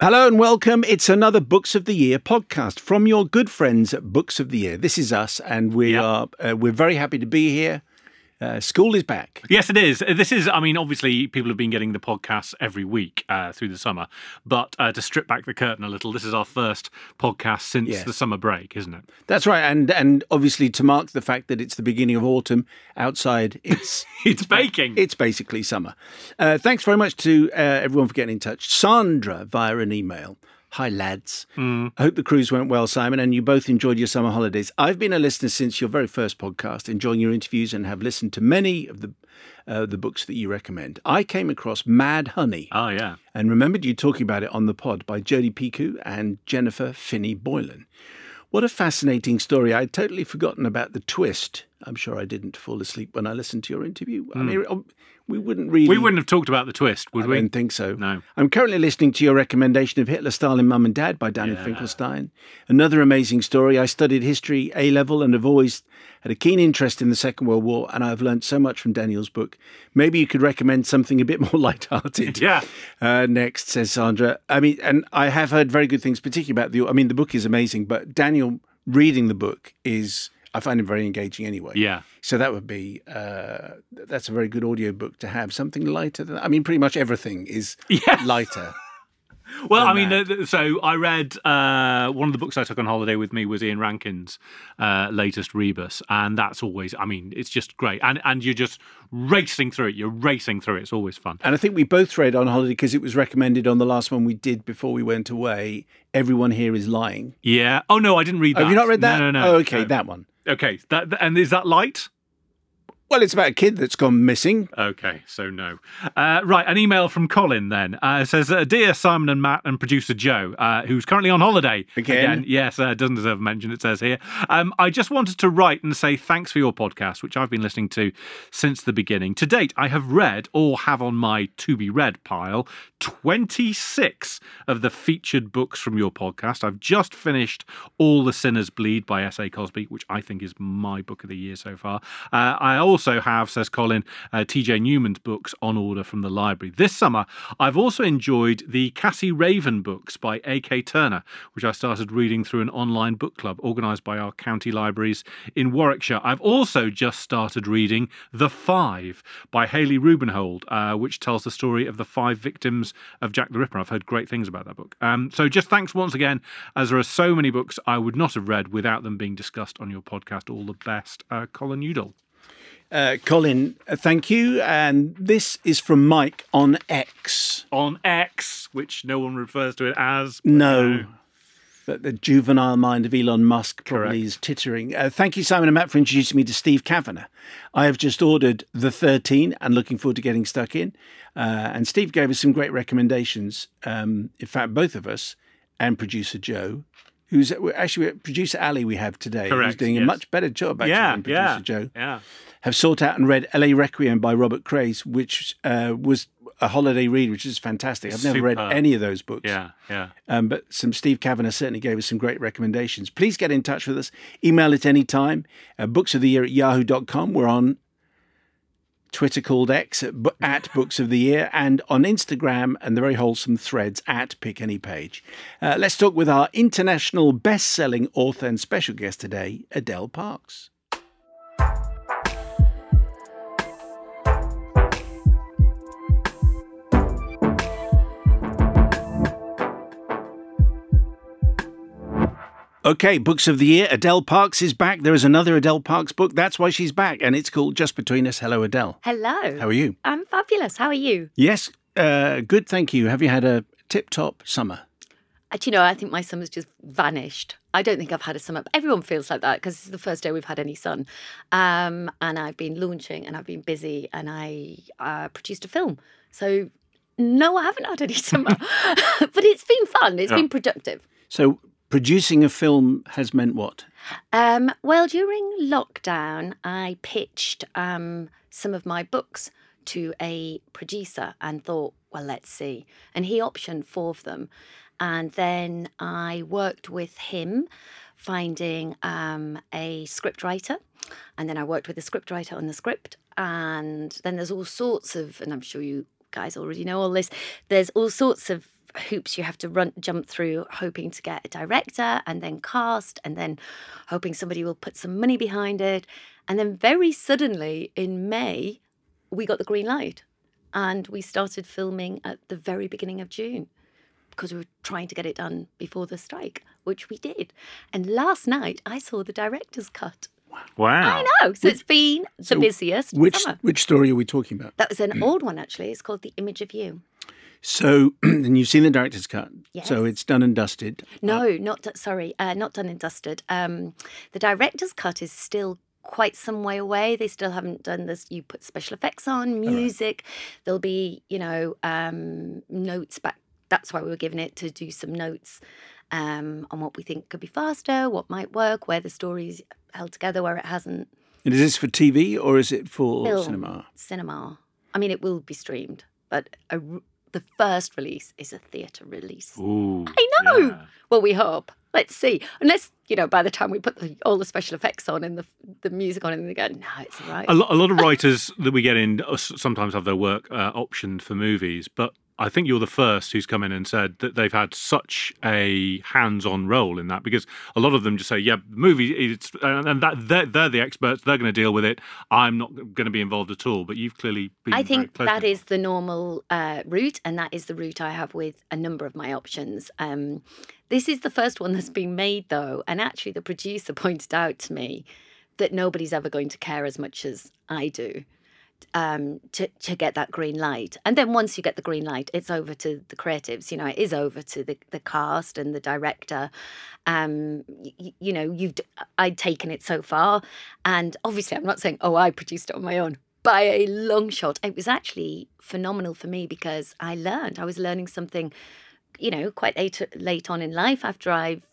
Hello and welcome. It's another Books of the Year podcast from your good friends at Books of the Year. This is us, and we Yep. are uh, we're very happy to be here. Uh, school is back. Yes, it is. This is, I mean, obviously, people have been getting the podcasts every week uh, through the summer. But uh, to strip back the curtain a little, this is our first podcast since Yes. the summer break, isn't it? That's right, and and obviously to mark the fact that it's the beginning of autumn outside, it's It's baking. it's basically summer. Uh, thanks very much to uh, everyone for getting in touch. Sandra via an email. Hi lads. I hope the cruise went well, Simon, and you both enjoyed your summer holidays. I've been a listener since your very first podcast, enjoying your interviews and have listened to many of the uh, the books that you recommend. I came across Mad Honey oh, yeah. and remembered you talking about it on the pod by Jodi Picoult and Jennifer Finney Boylan. What a fascinating story. I'd totally forgotten about the twist. I'm sure I didn't fall asleep when I listened to your interview. I mean, um, we wouldn't really. We wouldn't have talked about the twist, would I we? I don't think so. No. I'm currently listening to your recommendation of Hitler, Stalin, Mum and Dad by Danny Finkelstein. Another amazing story. I studied history A level and have always had a keen interest in the Second World War, and I've learned so much from Daniel's book. Maybe you could recommend something a bit more light-hearted. Yeah. Uh, next, says Sandra. I mean, and I have heard very good things, particularly about the. I mean, the book is amazing, but Daniel reading the book is. I find it very engaging anyway. Yeah. So that would be uh, that's a very good audio book to have. Something lighter than I mean, pretty much everything is lighter. Well, I mean, so I read uh, one of the books I took on holiday with me was Ian Rankin's uh, latest Rebus, and that's always, I mean, it's just great, and and you're just racing through it. You're racing through it. It's always fun. And I think we both read on holiday because it was recommended on the last one we did before we went away. Everyone here is lying. Yeah. Oh no, I didn't read that. Have you not read that? No, no, no. Oh, okay, no. that one. Okay. That and is that light? Well, it's about a kid that's gone missing. Okay, so no. Uh, right, an email from Colin then uh, says, uh, "Dear Simon and Matt and producer Joe, uh, who's currently on holiday Again? yes, uh, doesn't deserve a mention. It says here. Um, I just wanted to write and say thanks for your podcast, which I've been listening to since the beginning. To date, I have read or have on my to be read pile twenty six of the featured books from your podcast. I've just finished All the Sinners Bleed by S. A. Cosby, which I think is my book of the year so far. Uh, I also have, says Colin, uh, T.J. Newman's books on order from the library. This summer, I've also enjoyed the Cassie Raven books by A.K. Turner, which I started reading through an online book club organised by our county libraries in Warwickshire. I've also just started reading The Five by Hallie Rubenhold, uh, which tells the story of the five victims of Jack the Ripper. I've heard great things about that book. Um, so just thanks once again, as there are so many books I would not have read without them being discussed on your podcast. All the best, uh, Colin Udall. Uh, Colin, uh, thank you. And this is from Mike on X. On X, which no one refers to it as. No. you. But the juvenile mind of Elon Musk probably Correct. is tittering. Uh, thank you, Simon and Matt, for introducing me to Steve Cavanagh. I have just ordered the 13 and looking forward to getting stuck in. Uh, and Steve gave us some great recommendations. Um, in fact, both of us and producer Joe, who's actually producer Ali we have today, who's Correct, doing a much better job actually Yeah, than producer yeah, Joe yeah. Have sought out and read L.A. Requiem by Robert Crais, which uh, was a holiday read, which is fantastic. I've never read any of those books. Yeah, yeah. Um, but some Steve Cavanagh certainly gave us some great recommendations. Please get in touch with us. Email at any time. Uh, books of the year at yahoo.com. We're on Twitter called X at, at Books of the Year and on Instagram and the very wholesome threads at Pick Any Page. Uh, let's talk with our international best selling author and special guest today, Adele Parks. Okay, Books of the Year. Adele Parks is back. There is another Adele Parks book. That's why she's back. And it's called Just Between Us. Hello, Adele. Hello. How are you? I'm fabulous. How are you? Yes, uh, good, thank you. Have you had a tip top summer? Uh, Do you know, I think my summer's just vanished. I don't think I've had a summer. Everyone feels like that because this is the first day we've had any sun. Um, and I've been launching and I've been busy and I uh, produced a film. So, no, I haven't had any summer. but it's been fun. It's been productive. So, producing a film has meant what? Um, well, during lockdown, I pitched um, some of my books to a producer and thought, well, let's see. And he optioned four of them. And then I worked with him finding um, a scriptwriter. And then I worked with the scriptwriter on the script. And then there's all sorts of, and I'm sure you guys already know all this, there's all sorts of hoops you have to run jump through hoping to get a director and then cast and then hoping somebody will put some money behind it. And then very suddenly in may we got the green light and we started filming at the very beginning of june because we were trying to get it done before the strike which we did. And last night i saw the director's cut. Wow. i know. So it's been the So busiest Which summer. which story are we talking about? that was an mm. old one actually. It's called the image of you So, and you've seen the director's cut. Yes. So it's done and dusted. No, not sorry, uh, not done and dusted. Um, the director's cut is still quite some way away. They still haven't done this. You put special effects on, music. There'll be, you know, um, notes back. That's why we were given it to do some notes um, on what we think could be faster, what might work, where the story's held together, where it hasn't. And is this for TV or is it for Film. cinema? Cinema. I mean, it will be streamed, but a the first release is a theatre release. Ooh. I know. yeah. Well, we hope. Let's see. Unless you know, by the time we put the, all the special effects on and the the music on, and they go, no, it's all right. A, lo- a lot of writers that we get in sometimes have their work uh, optioned for movies, but I think you're the first who's come in and said that they've had such a hands-on role in that because a lot of them just say, "Yeah, the movie," it's, and that they're, they're the experts. They're going to deal with it. I'm not going to be involved at all. But you've clearly been. I think that is the normal uh, route, and that is the route I have with a number of my options. Um, this is the first one that's been made, though, and actually, the producer pointed out to me that nobody's ever going to care as much as I do um, to to get that green light. And then once you get the green light, it's over to the creatives. You know, it is over to the the cast and the director. Um, y- you know, you've I'd taken it so far, and obviously, I'm not saying oh I produced it on my own by a long shot. It was actually phenomenal for me because I learned. I was learning something, you know, quite late late on in life after I've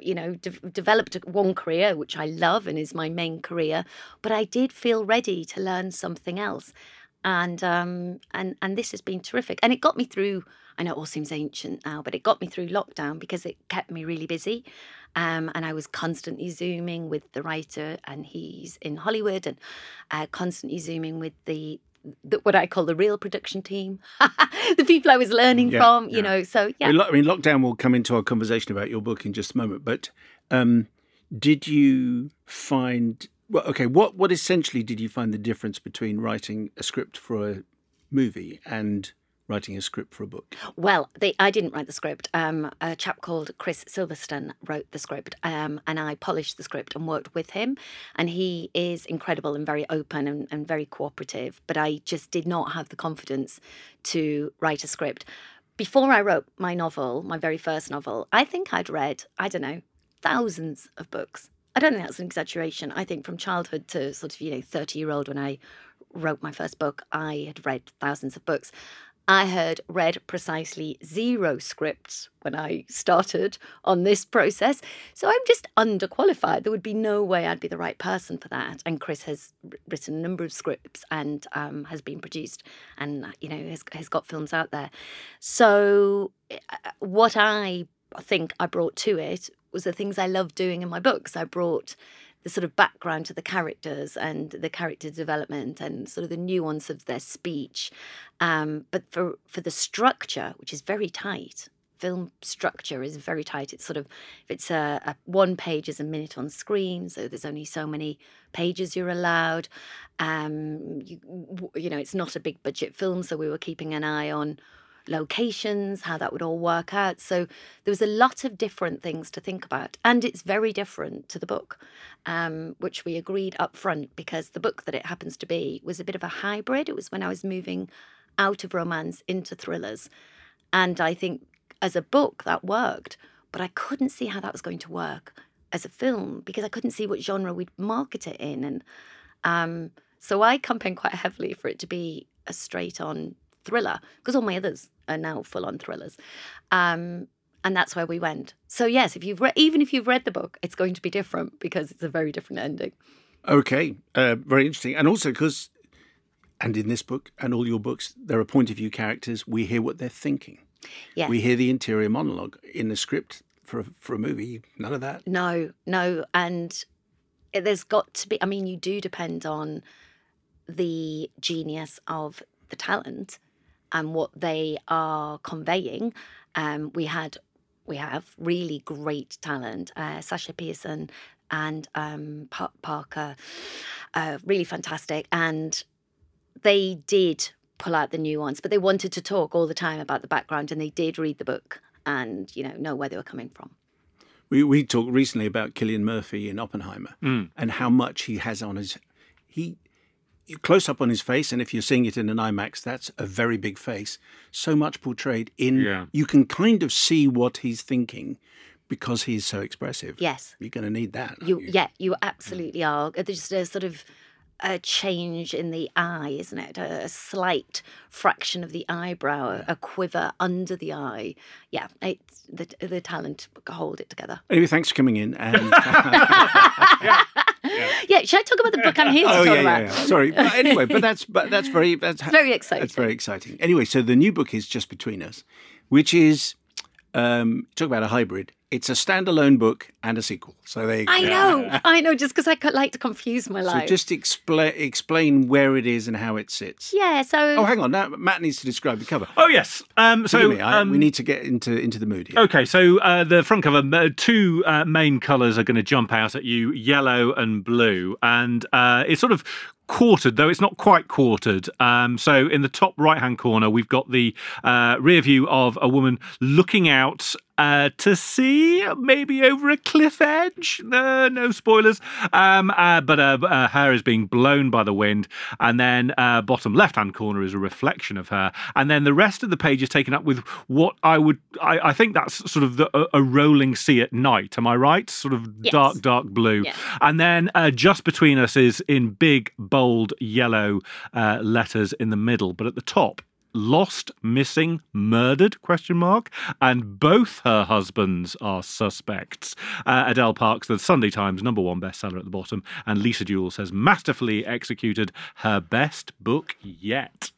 you know de- developed one career which I love and is my main career but I did feel ready to learn something else. And um and and this has been terrific. And it got me through I know it all seems ancient now but it got me through lockdown because it kept me really busy. Um and I was constantly zooming with the writer and he's in Hollywood and uh, constantly zooming with the the, what I call the real production team, the people I was learning Yeah, from, you know. So yeah, I mean, lockdown will come into our conversation about your book in just a moment. But um, did you find well? Okay, what what essentially did you find the difference between writing a script for a movie and writing a script for a book? Well, they, I didn't write the script. Um, a chap called Chris Silverstone wrote the script, um, and I polished the script and worked with him. And he is incredible and very open and, and very cooperative. But I just did not have the confidence to write a script. Before I wrote my novel, my very first novel, I think I'd read, I don't know, thousands of books. I don't think that's an exaggeration. I think from childhood to sort of, you know, 30 year old when I wrote my first book, I had read thousands of books. I had read precisely zero scripts when I started on this process. So I'm just underqualified. There would be no way I'd be the right person for that. And Chris has written a number of scripts and um, has been produced and, you know, has, has got films out there. So uh, what I think I brought to it was the things I love doing in my books. I brought the sort of background to the characters and the character development and sort of the nuance of their speech. Um, but for for the structure, which is very tight, film structure is very tight. It's sort of if it's a, a one page is a minute on screen, so there's only so many pages you're allowed. Um, you, you know, it's not a big budget film, so we were keeping an eye on locations, how that would all work out. So there was a lot of different things to think about, and it's very different to the book, um, which we agreed up front because the book that it happens to be was a bit of a hybrid. It was when I was moving out of romance into thrillers, and I think as a book that worked, but I couldn't see how that was going to work as a film because I couldn't see what genre we'd market it in, and um, so I campaigned quite heavily for it to be a straight-on thriller because all my others are now full-on thrillers, um, and that's where we went. So yes, if you've re- even if you've read the book, it's going to be different because it's a very different ending. Okay, uh, very interesting, and also because, and in this book and all your books, there are point of view characters. We hear what they're thinking. Yes. We hear the interior monologue in the script for a, for a movie. None of that. No, no, and it- there's got to be. I mean, you do depend on the genius of the talent, and what they are conveying. Um, we had we have really great talent. Uh, Sasha Pearson and um, pa- Parker, uh, really fantastic. And they did pull out the nuance, but they wanted to talk all the time about the background and they did read the book and, you know, know where they were coming from. We, we talked recently about Cillian Murphy in Oppenheimer Mm. and how much he has on his he close up on his face, and if you're seeing it in an IMAX, that's a very big face. So much portrayed in Yeah. you can kind of see what he's thinking because he's so expressive. Yes. You're going to need that. You, you? yeah, you absolutely are. There's just a sort of a change in the eye, isn't it? A, a slight fraction of the eyebrow, a quiver under the eye. Yeah, it's the the talent to hold it together. Anyway, thanks for coming in. And Yeah, should I talk about the book I'm here to oh talk yeah, about? yeah, yeah. Sorry. But anyway, but that's but that's very that's Very exciting. That's very exciting. Anyway, so the new book is just between us, which is um, talk about a hybrid. It's a standalone book and a sequel. So there you go. I know, I know, just because I like to confuse my life. So life. just explain explain where it is and how it sits. yeah, so Oh, hang on. Now Matt needs to describe the cover. Oh yes. Um, so me, I- um, we need to get into into the mood here. Okay, so uh, the front cover, uh, two uh, main colours are going to jump out at you yellow and blue. And uh, it's sort of quartered, though it's not quite quartered. Um, so in the top right hand corner, we've got the uh, rear view of a woman looking out. Uh, to sea, maybe over a cliff edge. Uh, no spoilers. Um, uh, but uh, uh, her is being blown by the wind, and then uh, bottom left hand corner is a reflection of her, and then the rest of the page is taken up with what I would. I, I think that's sort of the, a, a rolling sea at night. Am I right? Sort of Yes. dark, dark blue, Yes. and then uh, just between us is in big, bold yellow uh, letters in the middle, but at the top lost missing murdered question mark and both her husbands are suspects uh, adele parks the sunday times number one bestseller at the bottom and lisa jewell says masterfully executed her best book yet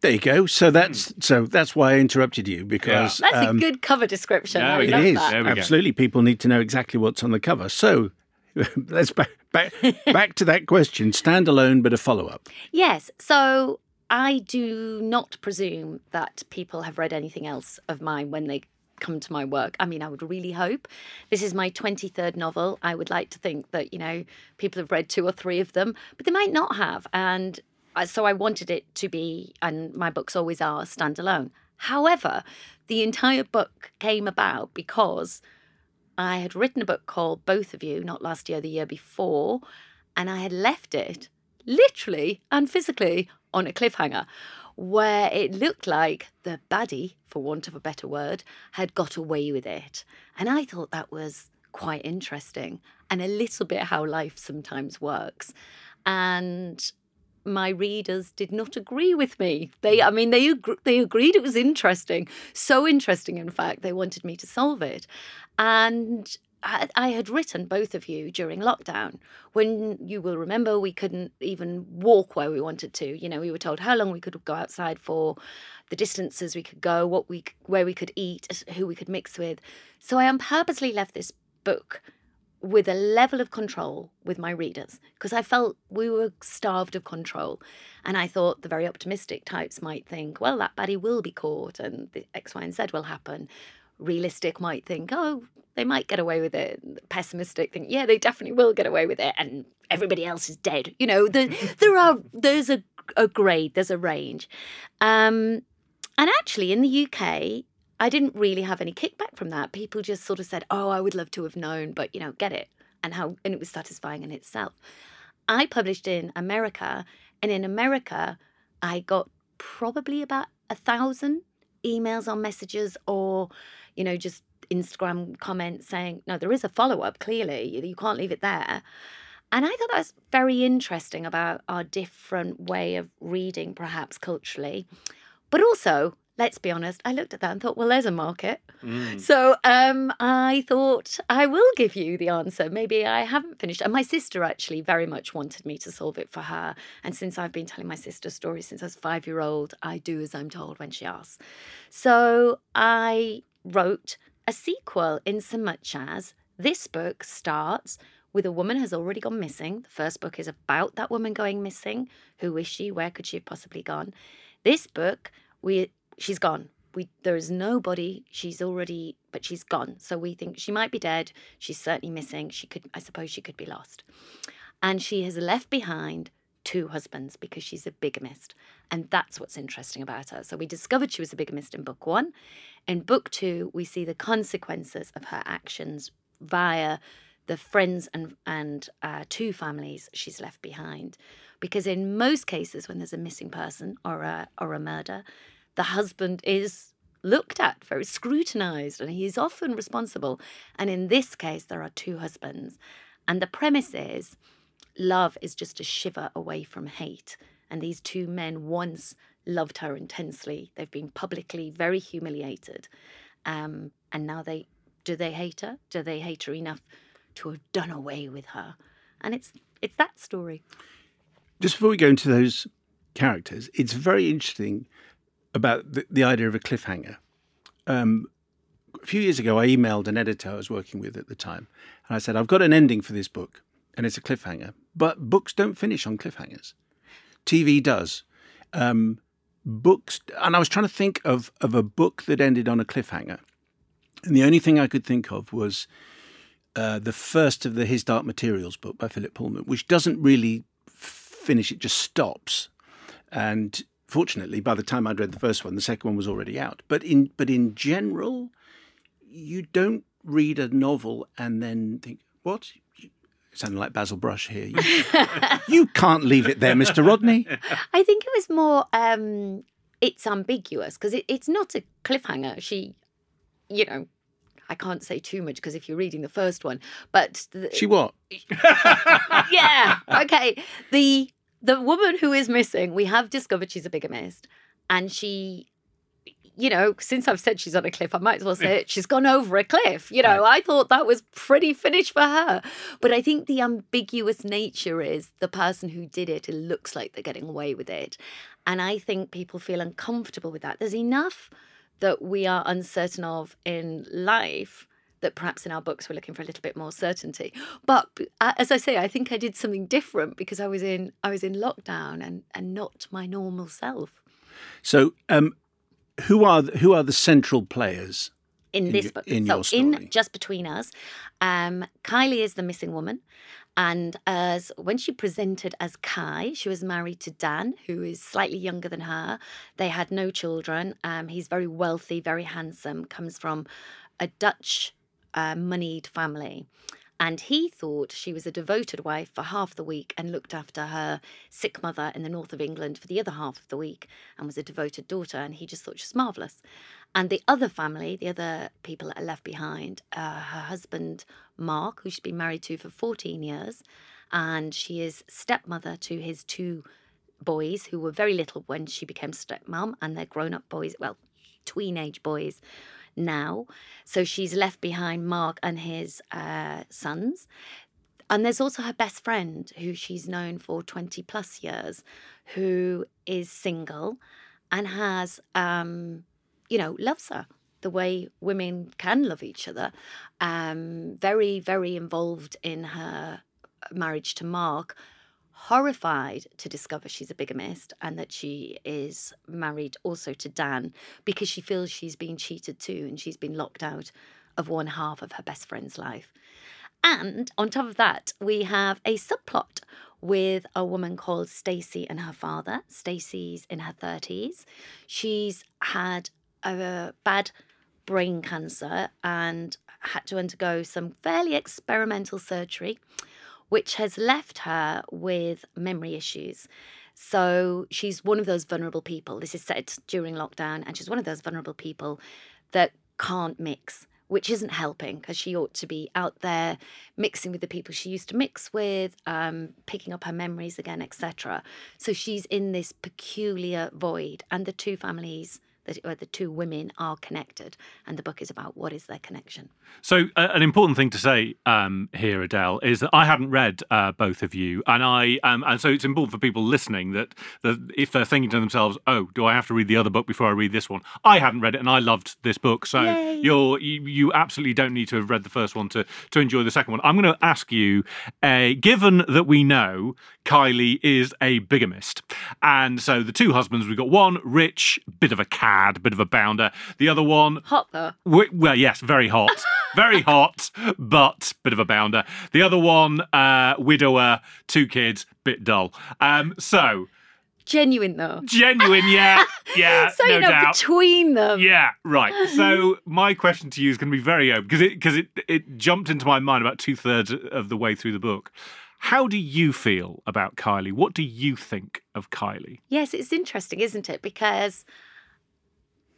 There you go. So that's so that's why I interrupted you because that's um, a good cover description. yeah, I it it love is that. There go. absolutely. People need to know exactly what's on the cover. So let's back back back to that question. Standalone, but a follow up. Yes. So I do not presume that people have read anything else of mine when they come to my work. I mean, I would really hope. This is my 23rd novel. I would like to think that, you know, people have read two or three of them, but they might not have. And so I wanted it to be, and my books always are, standalone. However, the entire book came about because I had written a book called Both of You, not last year, the year before, and I had left it literally and physically on a cliffhanger where it looked like the baddie, for want of a better word, had got away with it. And I thought that was quite interesting and a little bit how life sometimes works. And my readers did not agree with me. They, I mean, they they agreed it was interesting, so interesting, in fact, they wanted me to solve it, and I, had written both of you during lockdown when you will remember we couldn't even walk where we wanted to. You know, we were told how long we could go outside for, the distances we could go, what we where we could eat, who we could mix with. So I purposely left this book with a level of control with my readers because I felt we were starved of control. And I thought the very optimistic types might think, well, that baddie will be caught and the X, Y, and Z will happen. Realistic might think, oh, they might get away with it. Pessimistic think, yeah, they definitely will get away with it, and everybody else is dead. You know, the, there are there's a, a grade, there's a range. Um, and actually, in the UK, I didn't really have any kickback from that. People just sort of said, "Oh, I would love to have known, but you know, get it," and how and it was satisfying in itself. I published in America, and in America, I got probably about a thousand emails or messages or, you know, just Instagram comments saying, "No, there is a follow up. Clearly, you can't leave it there." And I thought that was very interesting about our different way of reading, perhaps culturally. But also, let's be honest, I looked at that and thought, well, there's a market. So um, I thought I will give you the answer. Maybe I haven't finished. And my sister actually very much wanted me to solve it for her. And since I've been telling my sister stories since I was five year old, I do as I'm told when she asks. So I wrote a sequel in so much as this book starts with a woman has already gone missing. The first book is about that woman going missing. Who is she? Where could she have possibly gone? This book we she's gone. We there is nobody. She's already, but she's gone. So we think she might be dead. She's certainly missing. She could, I suppose, she could be lost, and she has left behind two husbands because she's a bigamist. And that's what's interesting about her. So we discovered she was a bigamist in book one. In book two, we see the consequences of her actions via the friends and, and uh, two families she's left behind. Because in most cases, when there's a missing person or a, or a murder, the husband is looked at, very scrutinized, and he's often responsible. And in this case, there are two husbands. And the premise is love is just a shiver away from hate. And these two men once loved her intensely. They've been publicly very humiliated. Um, and now they do they hate her? Do they hate her enough to have done away with her? And it's it's that story. Just before we go into those characters, it's very interesting about the, the idea of a cliffhanger. Um, a few years ago, I emailed an editor I was working with at the time, and I said, I've got an ending for this book, and it's a cliffhanger. But books don't finish on cliffhangers. TV does. Um, books, and I was trying to think of, of a book that ended on a cliffhanger. And the only thing I could think of was uh, the first of the His Dark Materials book by Philip Pullman, which doesn't really finish, it just stops. And fortunately, by the time I'd read the first one, the second one was already out. But in but in general, you don't read a novel and then think, what? Sounding like Basil Brush here. You, you, can't leave it there, Mr. Rodney. I think it was more. Um, it's ambiguous because it, it's not a cliffhanger. She, you know, I can't say too much because if you're reading the first one, but the, she what? yeah. Okay. The the woman who is missing, we have discovered she's a bigamist, and she you know, since I've said she's on a cliff, I might as well say it. She's gone over a cliff. You know, right. I thought that was pretty finished for her. But I think the ambiguous nature is the person who did it, it looks like they're getting away with it. And I think people feel uncomfortable with that. There's enough that we are uncertain of in life that perhaps in our books we're looking for a little bit more certainty but uh, as i say i think i did something different because i was in i was in lockdown and and not my normal self so um who are the, who are the central players in, in this your, book? In so your story? in just between us, um, Kylie is the missing woman. And as when she presented as Kai, she was married to Dan, who is slightly younger than her. They had no children. Um, he's very wealthy, very handsome, comes from a Dutch uh, moneyed family. And he thought she was a devoted wife for half the week and looked after her sick mother in the north of England for the other half of the week and was a devoted daughter. And he just thought she was marvellous. And the other family, the other people that are left behind, uh, her husband, Mark, who she's been married to for 14 years, and she is stepmother to his two boys who were very little when she became stepmom, and they're grown up boys, well, tween boys now. So she's left behind Mark and his uh, sons. And there's also her best friend, who she's known for 20 plus years, who is single and has, um, you know, loves her the way women can love each other. Um, very, very involved in her marriage to Mark, horrified to discover she's a bigamist and that she is married also to Dan because she feels she's been cheated too and she's been locked out of one half of her best friend's life. And on top of that, we have a subplot with a woman called Stacie and her father. Stacie's in her 30s. She's had a bad brain cancer and had to undergo some fairly experimental surgery which has left her with memory issues. So she's one of those vulnerable people. This is set during lockdown, and she's one of those vulnerable people that can't mix, which isn't helping because she ought to be out there mixing with the people she used to mix with, um, picking up her memories again, etc. So she's in this peculiar void, and the two families that where the two women are connected, and the book is about what is their connection. So, uh, an important thing to say um, here, Adele, is that I hadn't read uh, both of you, and I um, and so it's important for people listening that, that if they're thinking to themselves, "Oh, do I have to read the other book before I read this one?" I hadn't read it, and I loved this book, so Yay. you're you, you absolutely don't need to have read the first one to to enjoy the second one. I'm going to ask you, uh, given that we know Kylie is a bigamist, and so the two husbands we've got one rich, bit of a cad, bit of a bounder, the other one Hot though. Well, yes, very hot, very hot, but bit of a bounder. The other one, uh, widower, two kids, bit dull. Um, so Genuine though. genuine, yeah, yeah, so no you know doubt. between them. Yeah, right. So my question to you is going to be very open because it because it it jumped into my mind about two thirds of the way through the book. How do you feel about Kylie? What do you think of Kylie? Yes, it's interesting, isn't it? Because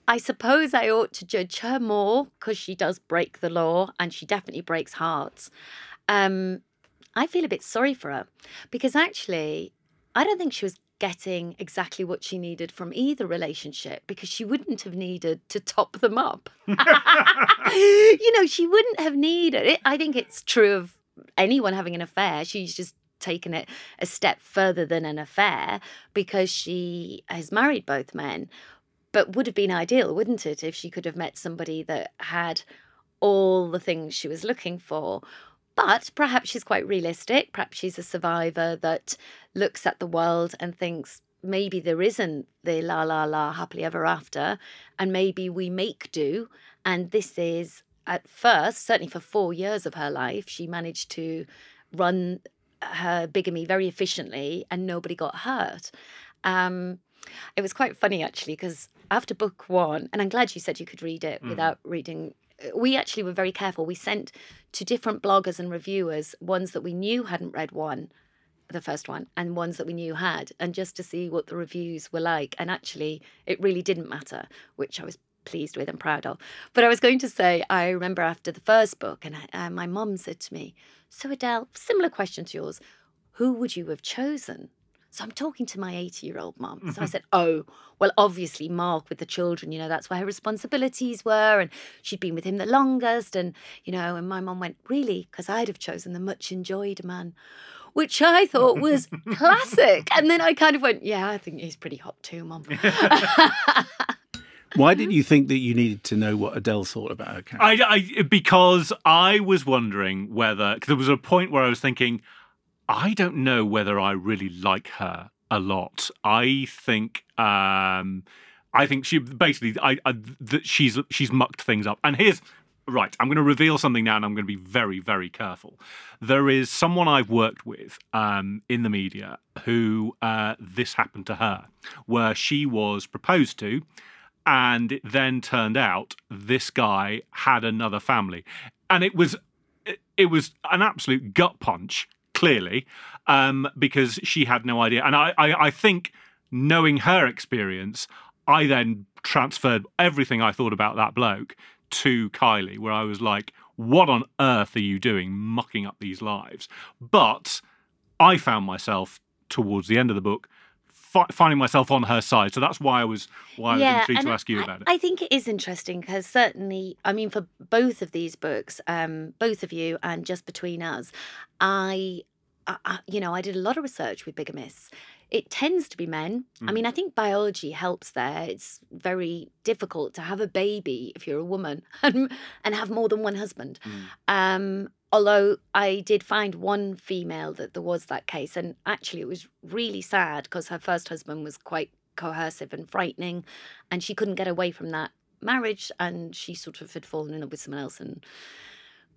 I suppose I ought to judge her more because she does break the law and she definitely breaks hearts. Um, I feel a bit sorry for her because actually, I don't think she was getting exactly what she needed from either relationship because she wouldn't have needed to top them up. you know, she wouldn't have needed it. I think it's true of anyone having an affair. She's just taken it a step further than an affair because she has married both men. But would have been ideal, wouldn't it, if she could have met somebody that had all the things she was looking for. But perhaps she's quite realistic. Perhaps she's a survivor that looks at the world and thinks maybe there isn't the la la la happily ever after, and maybe we make do. And this is, at first, certainly for four years of her life, she managed to run her bigamy very efficiently and nobody got hurt. Um, it was quite funny actually because after book one, and I'm glad you said you could read it without reading. We actually were very careful. We sent to different bloggers and reviewers ones that we knew hadn't read one, the first one, and ones that we knew had, and just to see what the reviews were like. And actually, it really didn't matter, which I was pleased with and proud of. But I was going to say, I remember after the first book, and I, uh, my mum said to me, "So Adele, similar question to yours, who would you have chosen?" So I'm talking to my 80 year old mum. So I said, Oh, well, obviously, Mark with the children, you know, that's where her responsibilities were. And she'd been with him the longest. And, you know, and my mum went, Really? Because I'd have chosen the much enjoyed man, which I thought was classic. And then I kind of went, Yeah, I think he's pretty hot too, mum. Why did you think that you needed to know what Adele thought about her character? I, I because I was wondering whether there was a point where I was thinking, I don't know whether I really like her a lot. I think um I think she basically I, I that she's she's mucked things up. And here's right, I'm going to reveal something now, and I'm going to be very very careful. There is someone I've worked with um, in the media who uh, this happened to her, where she was proposed to. And it then turned out this guy had another family, and it was it, was an absolute gut punch clearly um, because she had no idea. And I, I, I think knowing her experience, I then transferred everything I thought about that bloke to Kylie, where I was like, what on earth are you doing mucking up these lives? But I found myself towards the end of the book fi- finding myself on her side. So that's why I was why I was intrigued to ask you I, about it. I think it is interesting because certainly, I mean, for both of these books, um, both of you, and just between us, I, I, I- you know, I did a lot of research with bigamists. It tends to be men. I Mm. mean, I think biology helps there. It's very difficult to have a baby if you're a woman and, and have more than one husband. Mm. Um, although I did find one female that there was that case, and actually it was really sad because her first husband was quite coercive and frightening, and she couldn't get away from that marriage, and she sort of had fallen in love with someone else and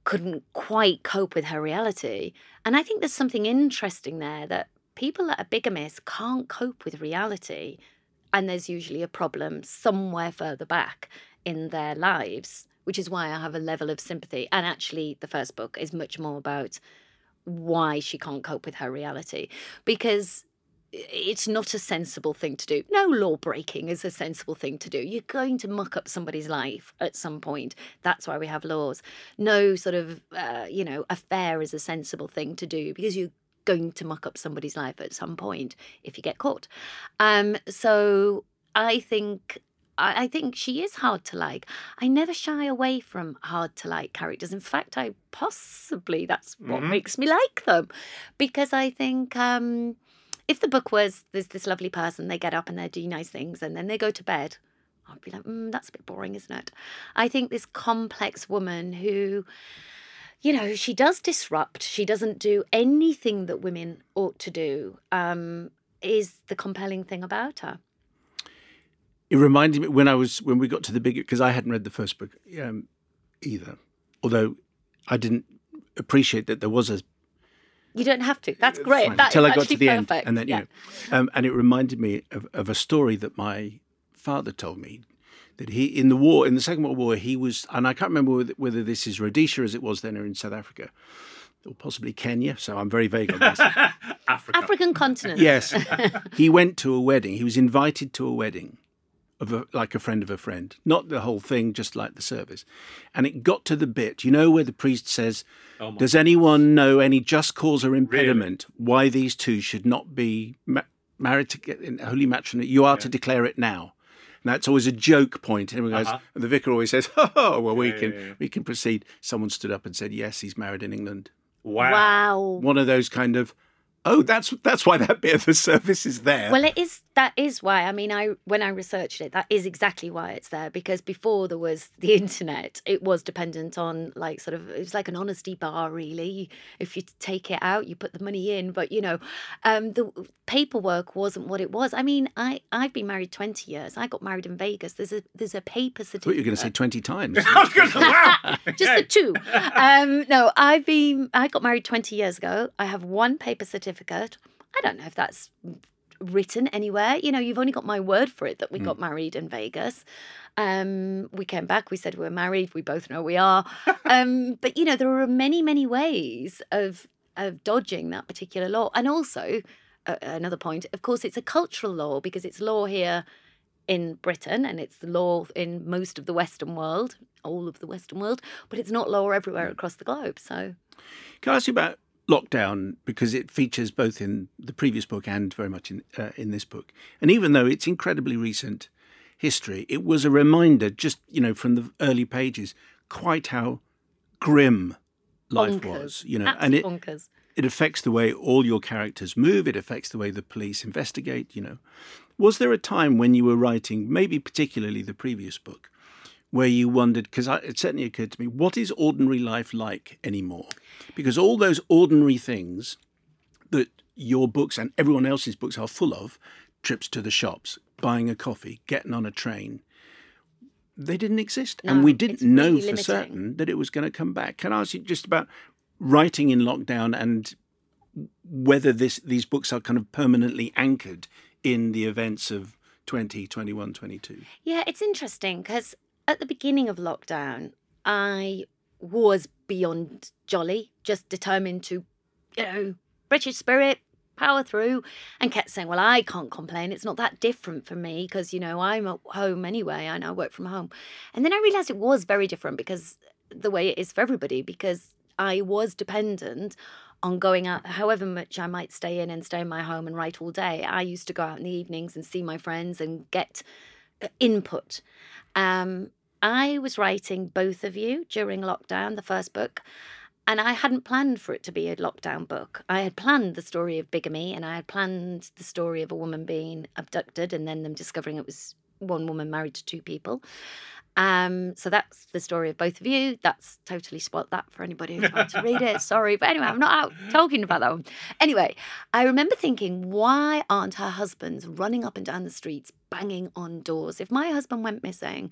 couldn't quite cope with her reality. And I think there's something interesting there that people that are bigamists can't cope with reality, and there's usually a problem somewhere further back in their lives, which is why I have a level of sympathy. And actually, the first book is much more about why she can't cope with her reality because it's not a sensible thing to do. No law breaking is a sensible thing to do. You're going to muck up somebody's life at some point. That's why we have laws. No sort of, uh, you know, affair is a sensible thing to do because you're going to muck up somebody's life at some point if you get caught. Um, so I think I, I think she is hard to like. I never shy away from hard to like characters. In fact, I possibly that's what Mhm. makes me like them, because I think um, if the book was there's this lovely person, they get up and they do nice things, and then they go to bed. I'd be like, mm, that's a bit boring, isn't it? I think this complex woman who, you know, she does disrupt. She doesn't do anything that women ought to do. Um, is the compelling thing about her. It reminded me when I was when we got to the big because I hadn't read the first book um, either, although I didn't appreciate that there was a You don't have to. That's great. fine, That is until I got to the perfect. end, and then yeah. you know, um, and it reminded me of, of a story that my father told me that he in the war in the Second World War he was, and I can't remember whether, whether this is Rhodesia as it was then or in South Africa, or possibly Kenya. So I'm very vague on this. Africa. African continent. yes, he went to a wedding. He was invited to a wedding of a, like a friend of a friend, not the whole thing, just like the service. And it got to the bit, you know, where the priest says, Oh my- "Does anyone know any just cause or impediment why these two should not be ma- married to get in holy matrimony? You are to declare it now." And that's always a joke point. And everyone goes, Uh-huh. and the vicar always says, "Oh, well, we Yeah, can yeah, yeah. we can proceed." Someone stood up and said, "Yes, he's married in England." Wow. Wow. One of those kind of, "Oh, that's that's why that bit of the service is there." Well, it is. That is why. I mean, I when I researched it, that is exactly why it's there. Because before there was the internet, it was dependent on like sort of it was like an honesty bar, really. If you take it out, you put the money in, but you know, um, the paperwork wasn't what it was. I mean, I I've been married twenty years. I got married in Vegas. There's a there's a paper I thought certificate. you were going to say 20 times. I was gonna say, wow. just the two. Um, no, I've been. I got married twenty years ago. I have one paper certificate. I don't know if that's written anywhere. You know, you've only got my word for it that we got married in Vegas. Um, we came back. We said we were married. We both know we are. Um, but you know, there are many, many ways of of dodging that particular law. And also, uh, another point. Of course, it's a cultural law because it's law here in Britain and it's the law in most of the Western world, all of the Western world, but it's not law everywhere across the globe. So, Can I ask you about lockdown because it features both in the previous book and very much in uh, in this book. And even though it's incredibly recent history, it was a reminder, just you know, from the early pages, quite how grim life bonkers. was. You know, Absolute and it bonkers. it affects the way all your characters move. It affects the way the police investigate. You know, was there a time when you were writing, maybe particularly the previous book, where you wondered? Because it certainly occurred to me, what is ordinary life like anymore? Because all those ordinary things that your books and everyone else's books are full of, trips to the shops, buying a coffee, getting on a train. They didn't exist, and we didn't it's know really for limiting. certain that it was going to come back. Can I ask you just about writing in lockdown and whether this these books are kind of permanently anchored in the events of 20, 21, 22. Yeah, it's interesting because at the beginning of lockdown, I was beyond jolly, just determined to, you know, British spirit, power through, and kept saying, Well, I can't complain. It's not that different for me because, you know, I'm at home anyway. and I work from home. And then I realized it was very different because the way it is for everybody, because I was dependent on going out, however much I might stay in and stay in my home and write all day. I used to go out in the evenings and see my friends and get uh, input. Um, I was writing both of you during lockdown, the first book, and I hadn't planned for it to be a lockdown book. I had planned the story of bigamy and I had planned the story of a woman being abducted and then them discovering it was one woman married to two people. Um, so that's the story of both of you. That's totally spoilt that for anybody who's tried to read it. Sorry, but anyway, I'm not out talking about that one. Anyway, I remember thinking, why aren't her husbands running up and down the streets, banging on doors? If my husband went missing,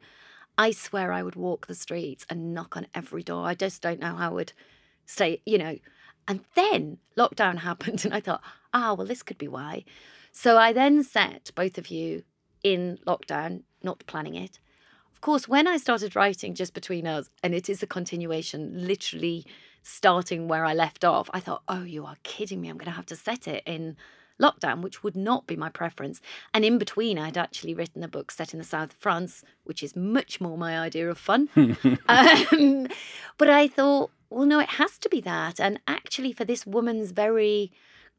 I swear I would walk the streets and knock on every door. I just don't know how I would stay, you know. And then lockdown happened, and I thought, ah, well, this could be why. So I then set both of you in lockdown, not planning it. Of course, when I started writing just between us, and it is a continuation, literally starting where I left off, I thought, oh, you are kidding me. I'm going to have to set it in lockdown, which would not be my preference. And in between, I'd actually written a book set in the south of France, which is much more my idea of fun. um, but I thought, well, no, it has to be that. And actually, for this woman's very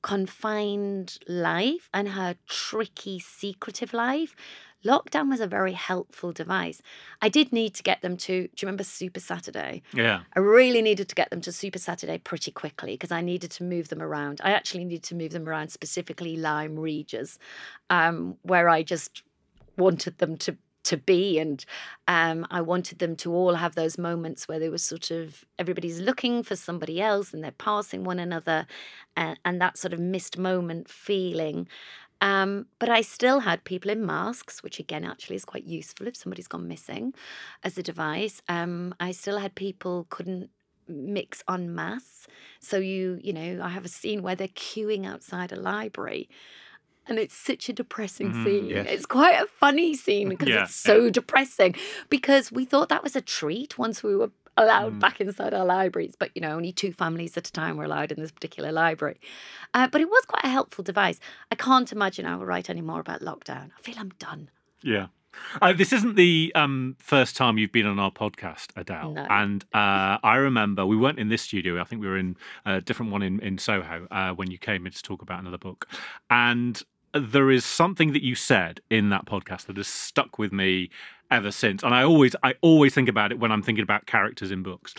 confined life and her tricky, secretive life, lockdown was a very helpful device. I did need to get them to, do you remember Super Saturday? Yeah. I really needed to get them to Super Saturday pretty quickly because I needed to move them around. I actually needed to move them around specifically Lyme Regis, um, where I just wanted them to to be and um, i wanted them to all have those moments where they were sort of everybody's looking for somebody else and they're passing one another and, and that sort of missed moment feeling um, but I still had people in masks, which again actually is quite useful if somebody's gone missing as a device. Um, I still had people couldn't mix en masse. So you, you know, I have a scene where they're queuing outside a library. And it's such a depressing Mhm, scene. yes. It's quite a funny scene because Yeah, it's so depressing. Because we thought that was a treat once we were allowed Mm. back inside our libraries. But, you know, only two families at a time were allowed in this particular library. Uh, but it was quite a helpful device. I can't imagine I will write any more about lockdown. I feel I'm done. Yeah. Uh, this isn't the um, first time you've been on our podcast, Adele. No. And uh, I remember we weren't in this studio. I think we were in a different one in, in Soho uh, when you came in to talk about another book. And there is something that you said in that podcast that has stuck with me ever since. And I always, I always think about it when I'm thinking about characters in books.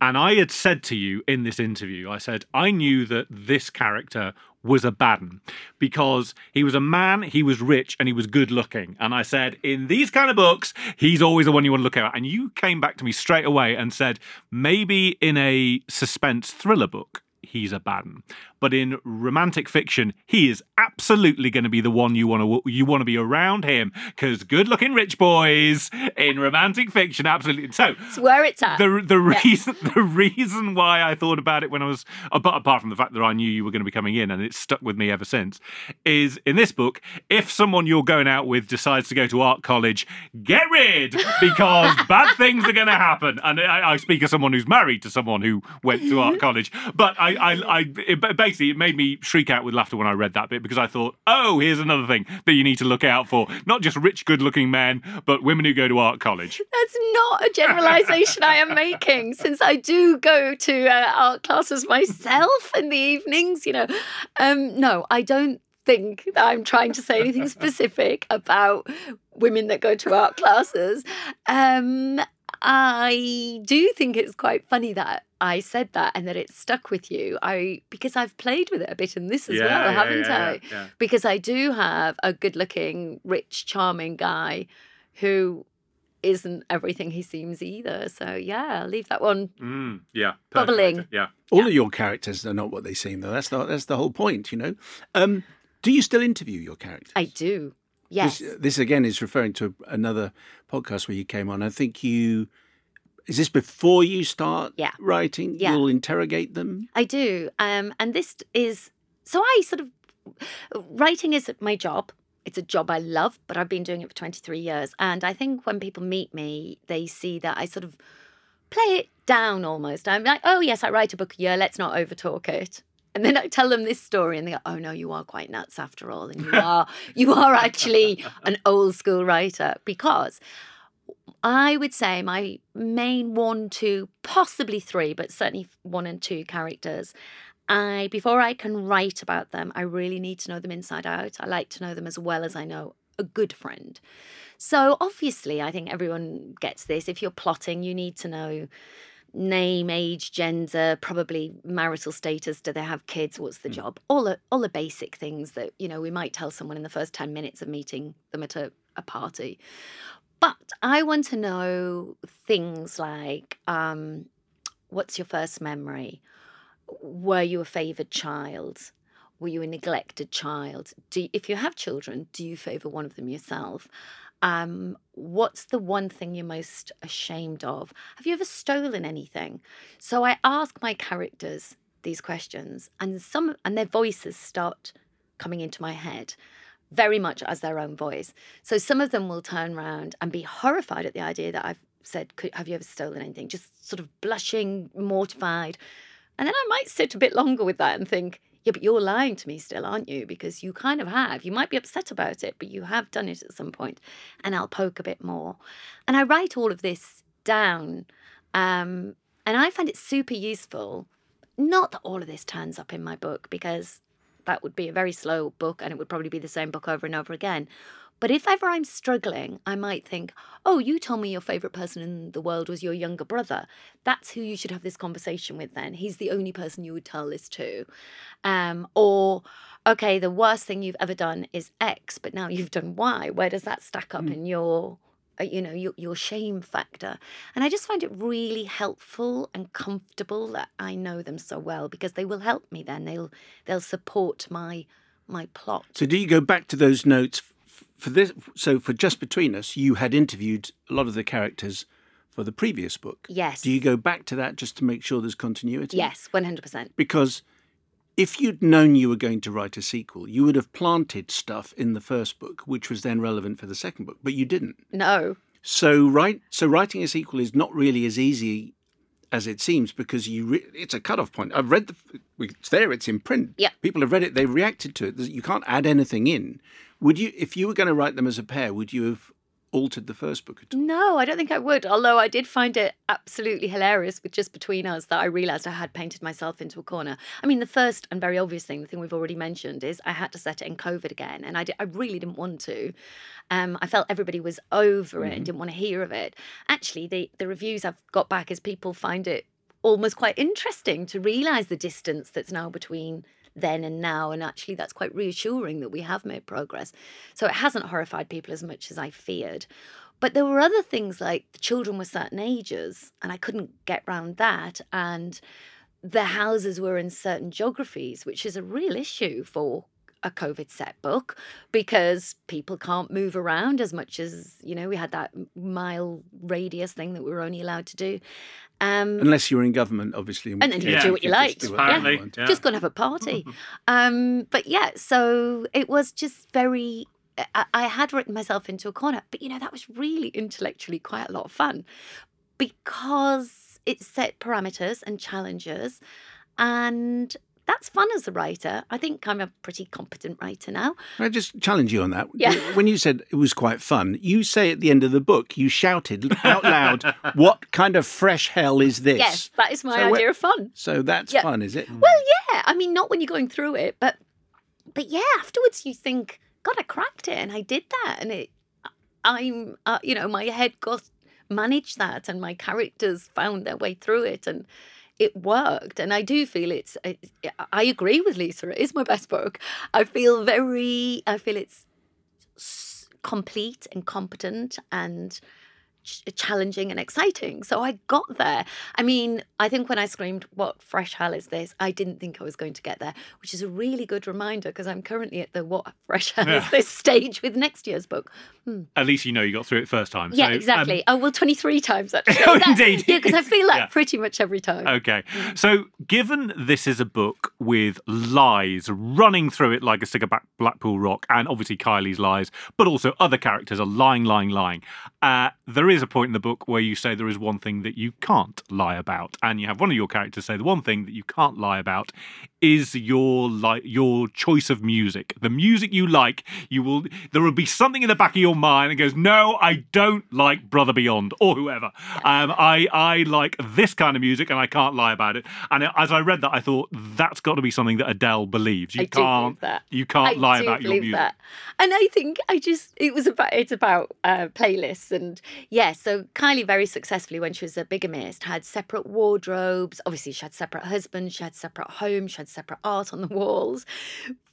And I had said to you in this interview, I said, I knew that this character was a Baden because he was a man, he was rich, and he was good looking. And I said, in these kind of books, he's always the one you want to look at. And you came back to me straight away and said, maybe in a suspense thriller book, he's a Baden. But in romantic fiction, he is absolutely going to be the one you want to you want to be around him because good-looking rich boys in romantic fiction, absolutely. So It's where it's at. the the reason the reason why I thought about it when I was apart, apart from the fact that I knew you were going to be coming in and it's stuck with me ever since is in this book if someone you're going out with decides to go to art college get rid because bad things are going to happen and I, I speak as someone who's married to someone who went to art college but I I, I it, basically it made me shriek out with laughter when I read that bit because I thought oh here's another thing that you need to look out for not just rich good looking men but women who go to art college That's not a generalization I am making since I do go to uh, art classes myself in the evenings, you know. Um, no, I don't think that I'm trying to say anything specific about women that go to art classes. Um, I do think it's quite funny that I said that and that it stuck with you. I because I've played with it a bit in this as well, haven't I? yeah. because I do have a good looking, rich, charming guy who isn't everything he seems either. So yeah, I'll leave that one. Mm, yeah. Bubbling. Yeah. All of your characters are not what they seem, though. That's the that's the whole point, you know. Um, do you still interview your characters? I do. Yes. This, this again is referring to another podcast where you came on. I think you is this before you start Yeah. writing. Yeah. You'll interrogate them. I do. Um, and this is so I sort of writing is my job. It's a job I love, but I've been doing it for 23 years. And I think when people meet me, they see that I sort of play it down almost. I'm like, oh, yes, I write a book a year. Let's not overtalk it. And then I tell them this story, and they go, "Oh no, you are quite nuts after all, and you are you are actually an old school writer." Because I would say my main one, two, possibly three, but certainly one and two characters. I before I can write about them, I really need to know them inside out. I like to know them as well as I know a good friend. So obviously, I think everyone gets this. If you're plotting, you need to know name, age, gender, probably marital status. Do they have kids? What's the hmm. job? All the all the basic things that you know we might tell someone in the first ten minutes of meeting them at a, a party. But I want to know things like um, what's your first memory? Were you a favoured child? Were you a neglected child? Do if you have children, do you favour one of them yourself? Um, what's the one thing you're most ashamed of? Have you ever stolen anything? So I ask my characters these questions, and some and their voices start coming into my head very much as their own voice. So some of them will turn around and be horrified at the idea that I've said, "Could- "Have you ever stolen anything?" Just sort of blushing, mortified, and then I might sit a bit longer with that and think, "Yeah, but you're lying to me still, aren't you? Because you kind of have. You might be upset about it, but you have done it at some point." And I'll poke a bit more, and I write all of this down, um, and I find it super useful. Not that all of this turns up in my book because that would be a very slow book and it would probably be the same book over and over again. But if ever I'm struggling, I might think, oh, you told me your favourite person in the world was your younger brother. That's who you should have this conversation with then. He's the only person you would tell this to. Um, or, okay, the worst thing you've ever done is X, but now you've done Y. Where does that stack up mm. in your you know your, your shame factor. And i just find it really helpful and comfortable that i know them so well because they will help me then. They'll they'll support my my plot. So do you go back to those notes for this so for just between us you had interviewed a lot of the characters for the previous book. Yes. Do you go back to that just to make sure there's continuity? Yes 100% because if you'd known you were going to write a sequel, you would have planted stuff in the first book, which was then relevant for the second book, but you didn't. No. So write so writing a sequel is not really as easy as it seems because you re- it's a cutoff point. I've read the it's there, it's in print. Yeah. People have read it, they've reacted to it. You can't add anything in. Would you, if you were going to write them as a pair, would you have altered the first book at all? No, I don't think I would. Although I did find it absolutely hilarious with just between us that I realised I had painted myself into a corner. I mean, the first and very obvious thing, the thing we've already mentioned, is I had to set it in COVID again, and I, did, I really didn't want to. Um, I felt everybody was over it mm-hmm. and didn't want to hear of it. Actually, the the reviews I've got back is people find it almost quite interesting to realise the distance that's now between then and now. And actually, that's quite reassuring that we have made progress. So it hasn't horrified people as much as I feared. But there were other things like the children were certain ages, and I couldn't get round that. And the houses were in certain geographies, which is a real issue for a COVID set book because people can't move around as much as, you know, we had that mile radius thing that we were only allowed to do. Um, Unless you're in government, obviously. And then you yeah, do what you, like. Just, yeah. yeah. just go and have a party. um, but yeah, so it was just very. I, I had written myself into a corner, but you know, that was really intellectually quite a lot of fun because it set parameters and challenges. And that's fun as a writer. I think I'm a pretty competent writer now. I just challenge you on that. Yeah. When you said it was quite fun, you say at the end of the book, you shouted out loud, "What kind of fresh hell is this?" Yes, that is my so idea of fun. So that's yeah. fun, is it? Well, yeah. I mean, not when you're going through it, but but yeah, afterwards you think, "God, I cracked it, and I did that, and it." I'm, uh, you know, my head got managed that, and my characters found their way through it, and it worked and i do feel it's i agree with lisa it is my best book. I feel very i feel it's complete and competent and challenging and exciting. So I got there. I mean, I think when I screamed, What fresh hell is this? I didn't think I was going to get there, which is a really good reminder because I'm currently at the What fresh hell yeah. is this stage with next year's book. Hmm. At least you know you got through it first time. Yeah, so, exactly. Um... Oh, well, 23 times actually. oh, that, indeed. Yeah, because I feel that yeah. pretty much every time. Okay. Hmm. So, given this is a book with lies running through it like a stick of Blackpool Rock, and obviously Kylie's lies, but also other characters are lying, lying, lying, uh, there is a point in the book where you say there is one thing that you can't lie about, and you have one of your characters say the one thing that you can't lie about is your like your choice of music. The music you like, you will there will be something in the back of your mind that goes, "No, I don't like Brother Beyond or whoever. Um, I I like this kind of music, and I can't lie about it." And as I read that, I thought that's got to be something that Adele believes. You I can't that. you can't I lie about your music. That. And I think I just it was about it's about uh, playlists and yes. Yeah, so Kylie very successfully when she was a bigamist had separate wardrobes. Obviously, she had separate husbands, she had separate homes, she had separate art on the walls.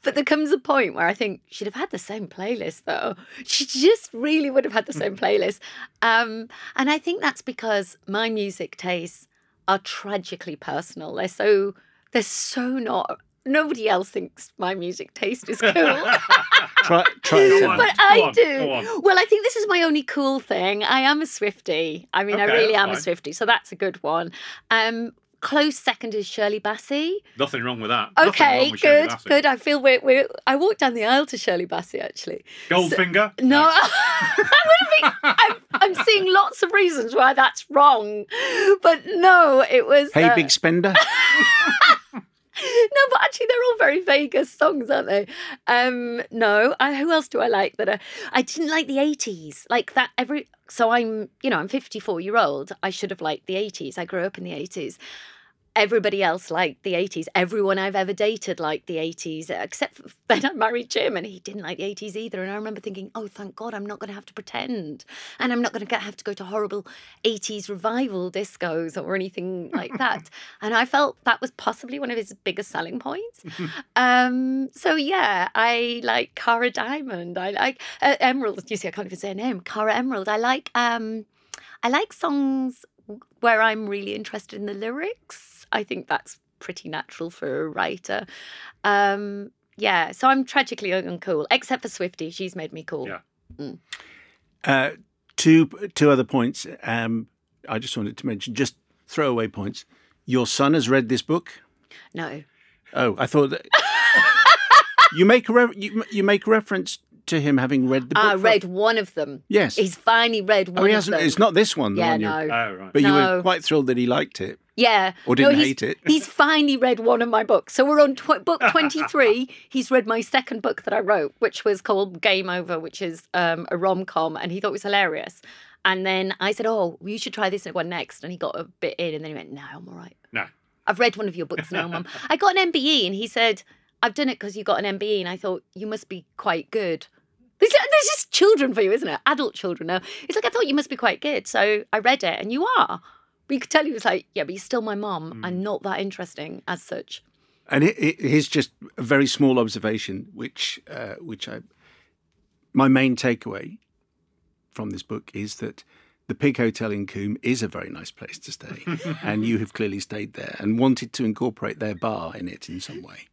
But there comes a point where I think she'd have had the same playlist, though. She just really would have had the same playlist. Um, and I think that's because my music tastes are tragically personal. They're so they're so not nobody else thinks my music taste is cool. try, try but I on, do. Well, I think this is my only cool thing. I am a Swifty. I mean, okay, I really am fine. a Swifty, so that's a good one. Um, close second is Shirley Bassey. Nothing wrong with that. Okay, good, good. I feel we're, we're. I walked down the aisle to Shirley Bassey actually. Goldfinger. So, no, I I'm, I'm seeing lots of reasons why that's wrong, but no, it was. Hey, uh, big spender. no, but actually, they're all very Vegas songs, aren't they? Um, no, I, who else do I like that? Are, I didn't like the eighties, like that. Every so I'm, you know, I'm 54 year old. I should have liked the 80s. I grew up in the 80s. Everybody else liked the 80s. Everyone I've ever dated liked the 80s, except for then I married Jim and he didn't like the 80s either. And I remember thinking, oh, thank God, I'm not going to have to pretend. And I'm not going to have to go to horrible 80s revival discos or anything like that. and I felt that was possibly one of his biggest selling points. um, so, yeah, I like Caro Diamond. I like uh, Emerald. You see, I can't even say her name. Caro Emerald. I like. Um, I like songs where I'm really interested in the lyrics. I think that's pretty natural for a writer. Um, yeah, so I'm tragically uncool, except for Swifty. She's made me cool. Yeah. Mm. Uh, two two other points. Um, I just wanted to mention, just throwaway points. Your son has read this book. No. Oh, I thought that you make re- you, you make reference to him having read the book. I for- read one of them. Yes. He's finally read one oh, he hasn't. them. It's not this one. The yeah, one you're- no. Oh, right. But you were No. quite thrilled that he liked it. Yeah. Or No, didn't he's- hate it. He's finally read one of my books. So we're on tw- book 23. he's read my second book that I wrote, which was called Game Over, which is um, a rom com, and he thought it was hilarious. And then I said, Oh, you should try this one next. And he got a bit in, and then he went, No, I'm all right. No. I've read one of your books now, Mum. I got an MBE, and he said, I've done it because you got an MBE. And I thought, You must be quite good. This, this is children for you, isn't it? Adult children now. It's like, I thought you must be quite good. So I read it, and you are. You could tell he was like, Yeah, but you're still my mum and not that interesting as such. And it, it, here's just a very small observation, which uh, which I my main takeaway from this book is that the Pig Hotel in Combe is a very nice place to stay, and you have clearly stayed there and wanted to incorporate their bar in it in some way.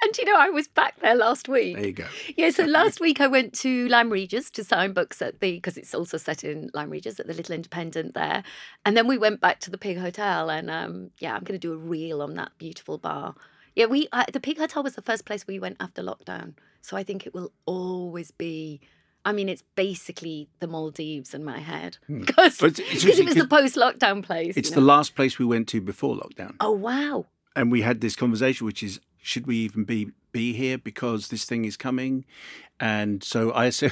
And you know, I was back there last week. There you go. Yeah, so last week I went to Lyme Regis to sign books at the because it's also set in Lyme Regis at the Little Independent there, and then we went back to the Pig Hotel, and um, yeah, I'm going to do a reel on that beautiful bar. Yeah, we uh, the Pig Hotel was the first place we went after lockdown, so I think it will always be. I mean, it's basically the Maldives in my head because Hmm. It was the post-lockdown place. It's you the last place we went to before lockdown, oh wow. and we had this conversation, which is should we even be be here because this thing is coming, and so I so,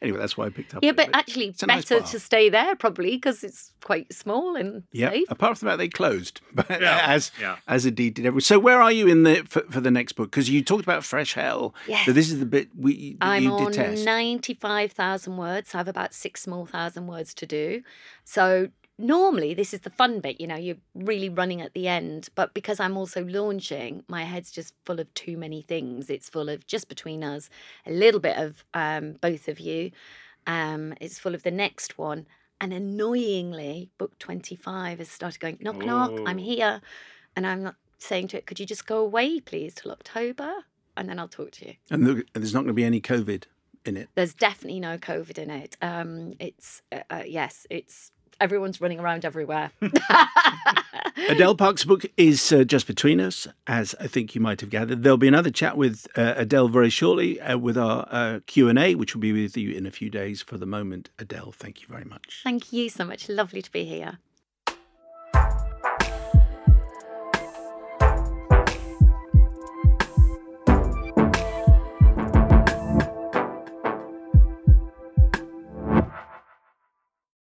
anyway that's why I picked up. Yeah, on it, but actually, it's a nice better to stay there probably because it's quite small and Yeah. safe. Apart from that, they closed, but Yeah, as yeah. as indeed did everyone. So where are you in the for, for the next book? Because you talked about Fresh Hell. Yes. So this is the bit we that I'm you on detest. 95,000 words. So I have about six small thousand words to do. So normally this is the fun bit, you know, you're really running at the end. But because I'm also launching, my head's just full of too many things. It's full of just between us, a little bit of um, both of you. Um, it's full of the next one. And annoyingly, book 25 has started going, knock, knock, I'm Oh. here. And I'm not saying to it, could you just go away, please, till October? And then I'll talk to you. and there's not going to be any COVID in it. There's definitely no COVID in it. Um, it's uh, uh, yes, it's everyone's running around everywhere. Adele Parks' book is uh, just between us, as I think you might have gathered. There'll be another chat with uh, Adele very shortly uh, with our uh, Q and A, which will be with you in a few days. For the moment, Adele, thank you very much. Thank you so much. Lovely to be here.